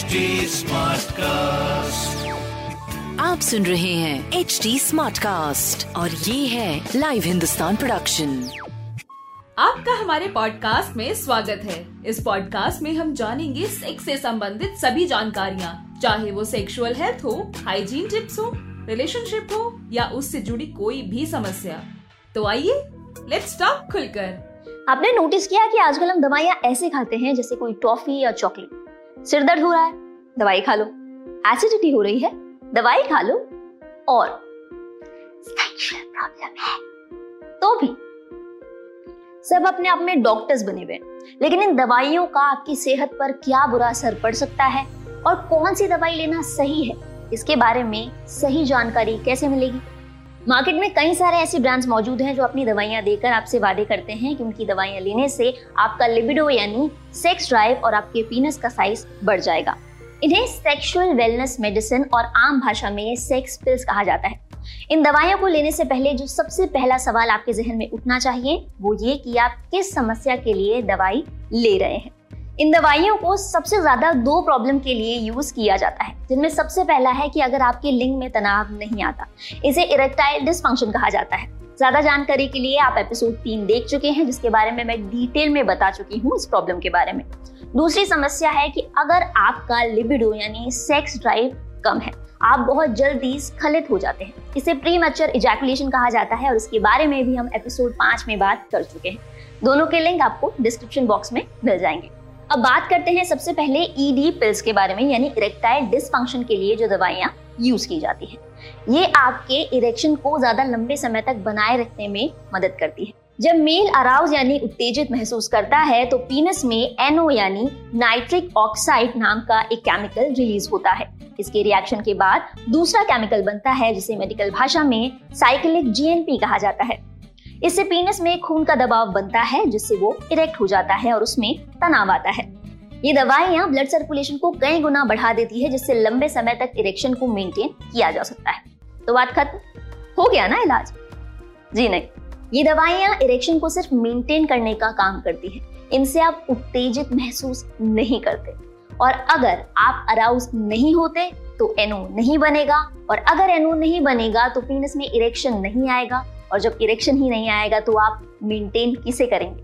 HD cast आप सुन रहे हैं एच डी स्मार्ट कास्ट और ये है लाइव हिंदुस्तान प्रोडक्शन आपका हमारे पॉडकास्ट में स्वागत है। इस पॉडकास्ट में हम जानेंगे सेक्स से संबंधित सभी जानकारियाँ। चाहे वो सेक्सुअल हेल्थ हो हाइजीन टिप्स हो रिलेशनशिप हो या उससे जुड़ी कोई भी समस्या। तो आइए लेट्स टॉक खुलकर। आपने नोटिस किया कि आजकल हम दवाइयाँ ऐसे खाते हैं जैसे कोई टॉफी या चॉकलेट सिर दर्द हो रहा है, दवाई खा लो। एसिडिटी हो रही है, दवाई खा लो और प्रॉब्लम है। तो भी सब अपने आप में डॉक्टर्स बने हुए लेकिन इन दवाइयों का आपकी सेहत पर क्या बुरा असर पड़ सकता है और कौन सी दवाई लेना सही है, इसके बारे में सही जानकारी कैसे मिलेगी? मार्केट में कई सारे ऐसे ब्रांड्स मौजूद हैं जो अपनी दवाइयाँ देकर आपसे वादे करते हैं कि उनकी दवाइयाँ लेने से आपका लिबिडो यानी सेक्स ड्राइव और आपके पीनस का साइज़ बढ़ जाएगा। इन्हें सेक्सुअल वेलनेस मेडिसिन और आम भाषा में सेक्स पिल्स कहा जाता है। इन दवाइयों को लेने से पहले जो सबसे पहला सवाल आपके जहन में उठना चाहिए, वो ये कि आप किस समस्या के लिए दवाई ले रहे हैं। इन दवाइयों को सबसे ज़्यादा दो प्रॉब्लम के लिए यूज़ किया जाता है, जिनमें सबसे पहला है कि अगर आपके लिंग में तनाव नहीं आता, इसे इरेक्टाइल डिसफंक्शन कहा जाता है। ज़्यादा जानकारी के लिए आप एपिसोड तीन देख चुके हैं, जिसके बारे में मैं डिटेल में बता चुकी हूँ इस प्रॉब्लम के बारे में। दूसरी समस्या है कि अगर आपका लिबिडो यानी सेक्स ड्राइव कम है, आप बहुत जल्दी स्खलित हो जाते हैं। इसे प्री मच्चर इजैकुलेशन कहा जाता है और इसके बारे में भी हम एपिसोड पाँच में बात कर चुके हैं। दोनों के लिंक आपको डिस्क्रिप्शन बॉक्स में मिल जाएँगे। अब बात करते हैं सबसे पहले ईडी पिल्स के बारे में, यानी इरेक्टाइल डिसफंक्शन के लिए जो दवाइयाँ यूज़ की जाती है। ये आपके इरेक्शन को ज़्यादा लंबे समय तक बनाए रखने में मदद करती है। जब मेल अराउज यानी उत्तेजित महसूस करता है तो पीनस में एनओ यानी नाइट्रिक ऑक्साइड नाम का एक केमिकल रिलीज़ होता है। इसके रिएक्शन के बाद दूसरा केमिकल बनता है, जिसे मेडिकल भाषा में साइकिलिक जीएनपी कहा जाता है। इससे पीनस में खून का दबाव बनता है, जिससे वो इरेक्ट हो जाता है और उसमें तनाव आता है। ये दवाइयाँ ब्लड सर्कुलेशन को कई गुना बढ़ा देती है, जिससे लंबे समय तक इरेक्शन को मेंटेन किया जा सकता है। तो बात खत्म। हो गया ना इलाज? जी नहीं। ये दवाइयाँ इरेक्शन को सिर्फ़ मेंटेन करने का काम करती है। इनसे आप उत्तेजित महसूस नहीं करते। और अगर आप अराउज नहीं होते तो एनो नहीं बनेगा। और अगर एनो नहीं बनेगा तो पीनस में इरेक्शन नहीं आएगा। और जब इरेक्शन ही नहीं आएगा तो आप मेंटेन किसे करेंगे?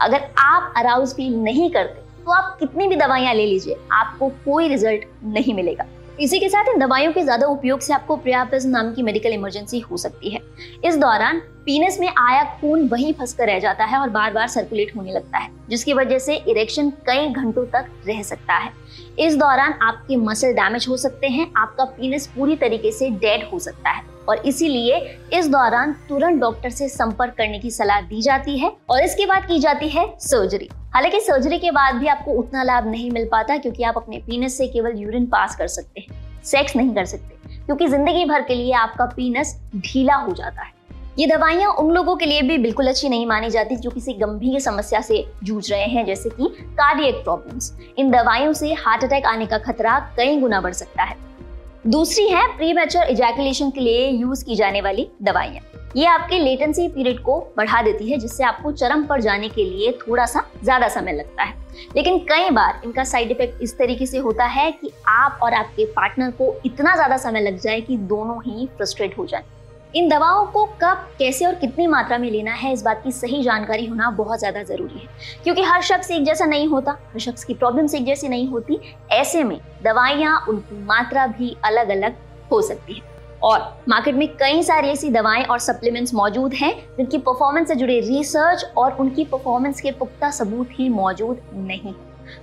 अगर आप अराउज फील नहीं करते तो आप कितनी भी दवाइयाँ ले लीजिए, आपको कोई रिज़ल्ट नहीं मिलेगा। इसी के साथ इन दवाइयों के ज़्यादा उपयोग से आपको प्रियापिज्म नाम की मेडिकल इमरजेंसी हो सकती है। इस दौरान पीनस में आया खून वहीं फंस कर रह जाता है और बार बार सर्कुलेट होने लगता है, जिसकी वजह से इरेक्शन कई घंटों तक रह सकता है। इस दौरान आपके मसल डैमेज हो सकते हैं, आपका पीनस पूरी तरीके से डेड हो सकता है और इसीलिए इस दौरान तुरंत डॉक्टर से संपर्क करने की सलाह दी जाती है और इसके बाद की जाती है सर्जरी हालाँकि सर्जरी के बाद भी आपको उतना लाभ नहीं मिल पाता क्योंकि आप अपने पीनस से केवल यूरिन पास कर सकते हैं सेक्स नहीं कर सकते, क्योंकि ज़िंदगी भर के लिए आपका पीनस ढीला हो जाता है। ये दवाइयाँ उन लोगों के लिए भी बिल्कुल अच्छी नहीं मानी जाती जो किसी गंभीर समस्या से जूझ रहे हैं, जैसे कि कार्डियक प्रॉब्लम्स इन दवाइयों से हार्ट अटैक आने का खतरा कई गुना बढ़ सकता है। दूसरी है प्री मैच्योर इजैकुलेशन के लिए यूज़ की जाने वाली दवाइयाँ। ये आपके लेटेंसी पीरियड को बढ़ा देती है, जिससे आपको चरम पर जाने के लिए थोड़ा सा ज़्यादा समय लगता है। लेकिन कई बार इनका साइड इफ़ेक्ट इस तरीके से होता है कि आप और आपके पार्टनर को इतना ज़्यादा समय लग जाए कि दोनों ही फ्रस्ट्रेट हो जाए। इन दवाओं को कब, कैसे और कितनी मात्रा में लेना है, इस बात की सही जानकारी होना बहुत ज़्यादा ज़रूरी है। क्योंकि हर शख्स एक जैसा नहीं होता, हर शख्स की प्रॉब्लम्स एक जैसी नहीं होती, ऐसे में दवाइयाँ, उनकी मात्रा भी अलग अलग हो सकती है। और मार्केट में कई सारी ऐसी दवाएँ और सप्लीमेंट्स मौजूद हैं, जिनकी परफॉर्मेंस से जुड़े रिसर्च और उनकी परफॉर्मेंस के पुख्ता सबूत ही मौजूद नहीं।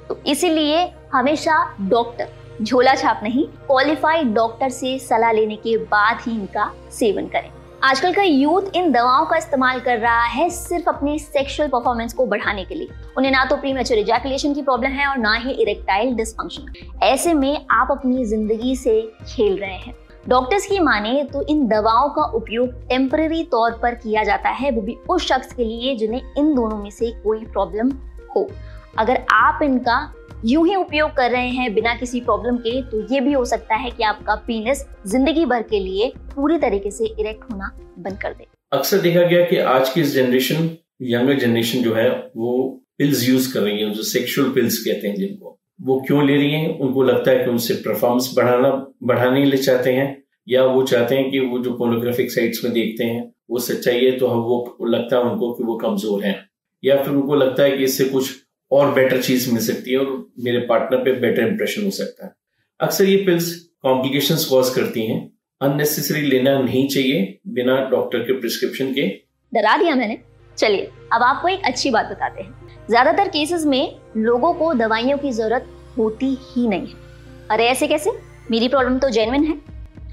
तो इसीलिए हमेशा डॉक्टर झोला छाप नहीं क्वालिफाइड डॉक्टर से सलाह लेने के बाद ही इनका सेवन करें। आजकल का यूथ इन दवाओं का इस्तेमाल कर रहा है सिर्फ़ अपनी सेक्सुअल परफॉर्मेंस को बढ़ाने के लिए। उन्हें ना तो प्रीमेचर इजैकुलेशन की प्रॉब्लम है और ना ही इरेक्टाइल डिसफंक्शन ऐसे में आप अपनी ज़िंदगी से खेल रहे हैं। डॉक्टर्स की माने तो इन दवाओं का उपयोग टेम्पररी तौर पर किया जाता है, वो भी उस शख्स के लिए जिन्हें इन दोनों में से कोई प्रॉब्लम हो। अगर आप इनका यूँ ही उपयोग कर रहे हैं बिना किसी प्रॉब्लम के तो ये भी हो सकता है कि आपका पीनस ज़िंदगी भर के लिए पूरी तरीके से इरेक्ट होना बंद कर दे। अक्सर देखा गया कि आज की जनरेशन यंगर जनरेशन जो है, वो पिल्स यूज़ कर रही है, जो सेक्सुअल पिल्स कहते हैं जिनको। वो क्यों ले रही हैं? उनको लगता है कि उनसे परफॉर्मेंस बढ़ाना, बढ़ाने ले चाहते हैं, या वो चाहते हैं कि वो जो पोर्नोग्राफिक साइट्स में देखते हैं, वो सच्चाई है तो हम वो लगता है उनको कि वो कमज़ोर है। या फिर उनको लगता है कि इससे कुछ और बेटर चीज़ मिल सकती है और मेरे पार्टनर पे बेटर इंप्रेशन हो सकता है। अक्सर ये पिल्स कॉम्प्लिकेशन कॉज करती हैं। अननेसेसरी लेना नहीं चाहिए बिना डॉक्टर के प्रिस्क्रिप्शन के। डरा दिया मैंने। चलिए, अब आपको एक अच्छी बात बताते हैं। ज़्यादातर केसेस में लोगों को दवाइयों की ज़रूरत होती ही नहीं है। अरे ऐसे कैसे? मेरी प्रॉब्लम तो जेन्युइन है।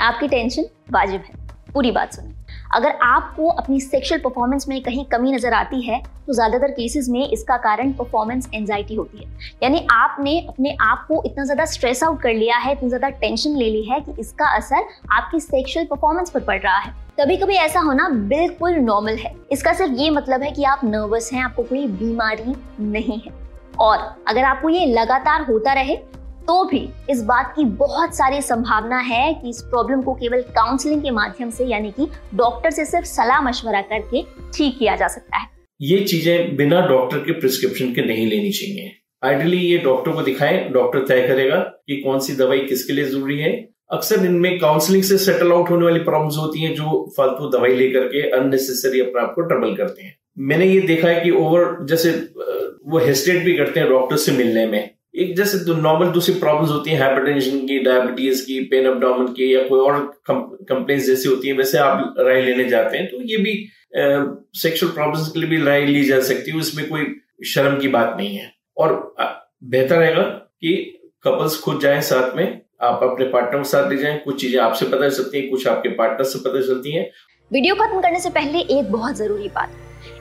आपकी टेंशन वाजिब है। पूरी बात सुनिए। अगर आपको अपनी सेक्सुअल परफॉर्मेंस में कहीं कमी नज़र आती है तो ज़्यादातर केसेस में इसका कारण परफॉर्मेंस एंजाइटी होती है। यानी आपने अपने आप को इतना ज़्यादा स्ट्रेस आउट कर लिया है, इतनी ज़्यादा टेंशन ले ली है कि इसका असर आपकी सेक्शुअल परफॉर्मेंस पर पड़ रहा है। कभी कभी ऐसा होना बिल्कुल नॉर्मल है। इसका सिर्फ़ ये मतलब है कि आप नर्वस हैं, आपको कोई बीमारी नहीं है। और अगर आपको ये लगातार होता रहे तो भी इस बात की बहुत सारी संभावना है कि इस प्रॉब्लम को केवल काउंसलिंग के माध्यम से, यानी कि डॉक्टर से सिर्फ़ सलाह मशवरा करके ठीक किया जा सकता है। ये चीज़ें बिना डॉक्टर के प्रिस्क्रिप्शन के नहीं लेनी चाहिए। आइडियली ये डॉक्टर को दिखाएँ डॉक्टर तय करेगा कि कौन सी दवाई किसके लिए ज़रूरी है। अक्सर इनमें काउंसलिंग से सेटल आउट होने वाली प्रॉब्लम्स होती हैं जो फालतू दवाई लेकर के अननेसेसरी अपने आप को ट्रबल करते हैं। मैंने ये देखा है कि ओवर जैसे वो हेस्टेट भी करते हैं डॉक्टर से मिलने में। एक जैसे तो नॉर्मल दूसरी प्रॉब्लम्स होती हैं हाइपरटेंशन की डायबिटीज़ की पेन अपडाउन की, या कोई और कंप्लेन जैसी होती है, वैसे आप राय लेने जाते हैं तो ये भी सेक्सुअल प्रॉब्लम्स के लिए भी राय ली जा सकती है, उसमें कोई शर्म की बात नहीं है। और बेहतर रहेगा कि कपल्स खुद जाएँ साथ में, आप अपने पार्टनर के साथ ले जाएँ, कुछ चीज़ें आपसे पता चलती हैं, कुछ आपके पार्टनर से पता चलती हैं। वीडियो खत्म करने से पहले एक बहुत ज़रूरी बात,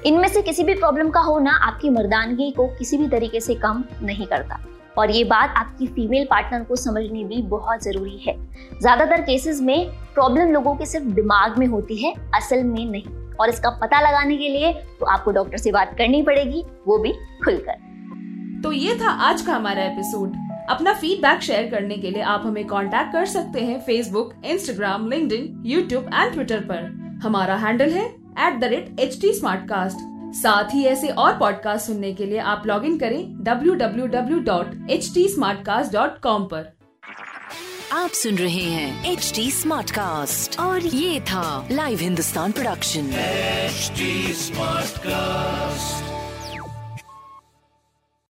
इनमें से किसी भी प्रॉब्लम का होना आपकी मर्दानगी को किसी भी तरीके से कम नहीं करता। और ये बात आपकी फीमेल पार्टनर को समझनी भी बहुत ज़रूरी है। ज़्यादातर केसेस में प्रॉब्लम लोगों के सिर्फ़ दिमाग में होती है, असल में नहीं। और इसका पता लगाने के लिए तो आपको डॉक्टर से बात करनी पड़ेगी, वो भी खुलकर। तो ये था आज का हमारा एपिसोड अपना फीडबैक शेयर करने के लिए आप हमें कांटेक्ट कर सकते हैं Facebook Instagram link YouTube and Twitter पर। हमारा हैंडल है at the rate H T साथ ही ऐसे और पॉडकास्ट सुनने के लिए आप लॉग इन करें www.htsmartcast.com पर। आप सुन रहे हैं एच टी और ये था live Hindustan production smart cast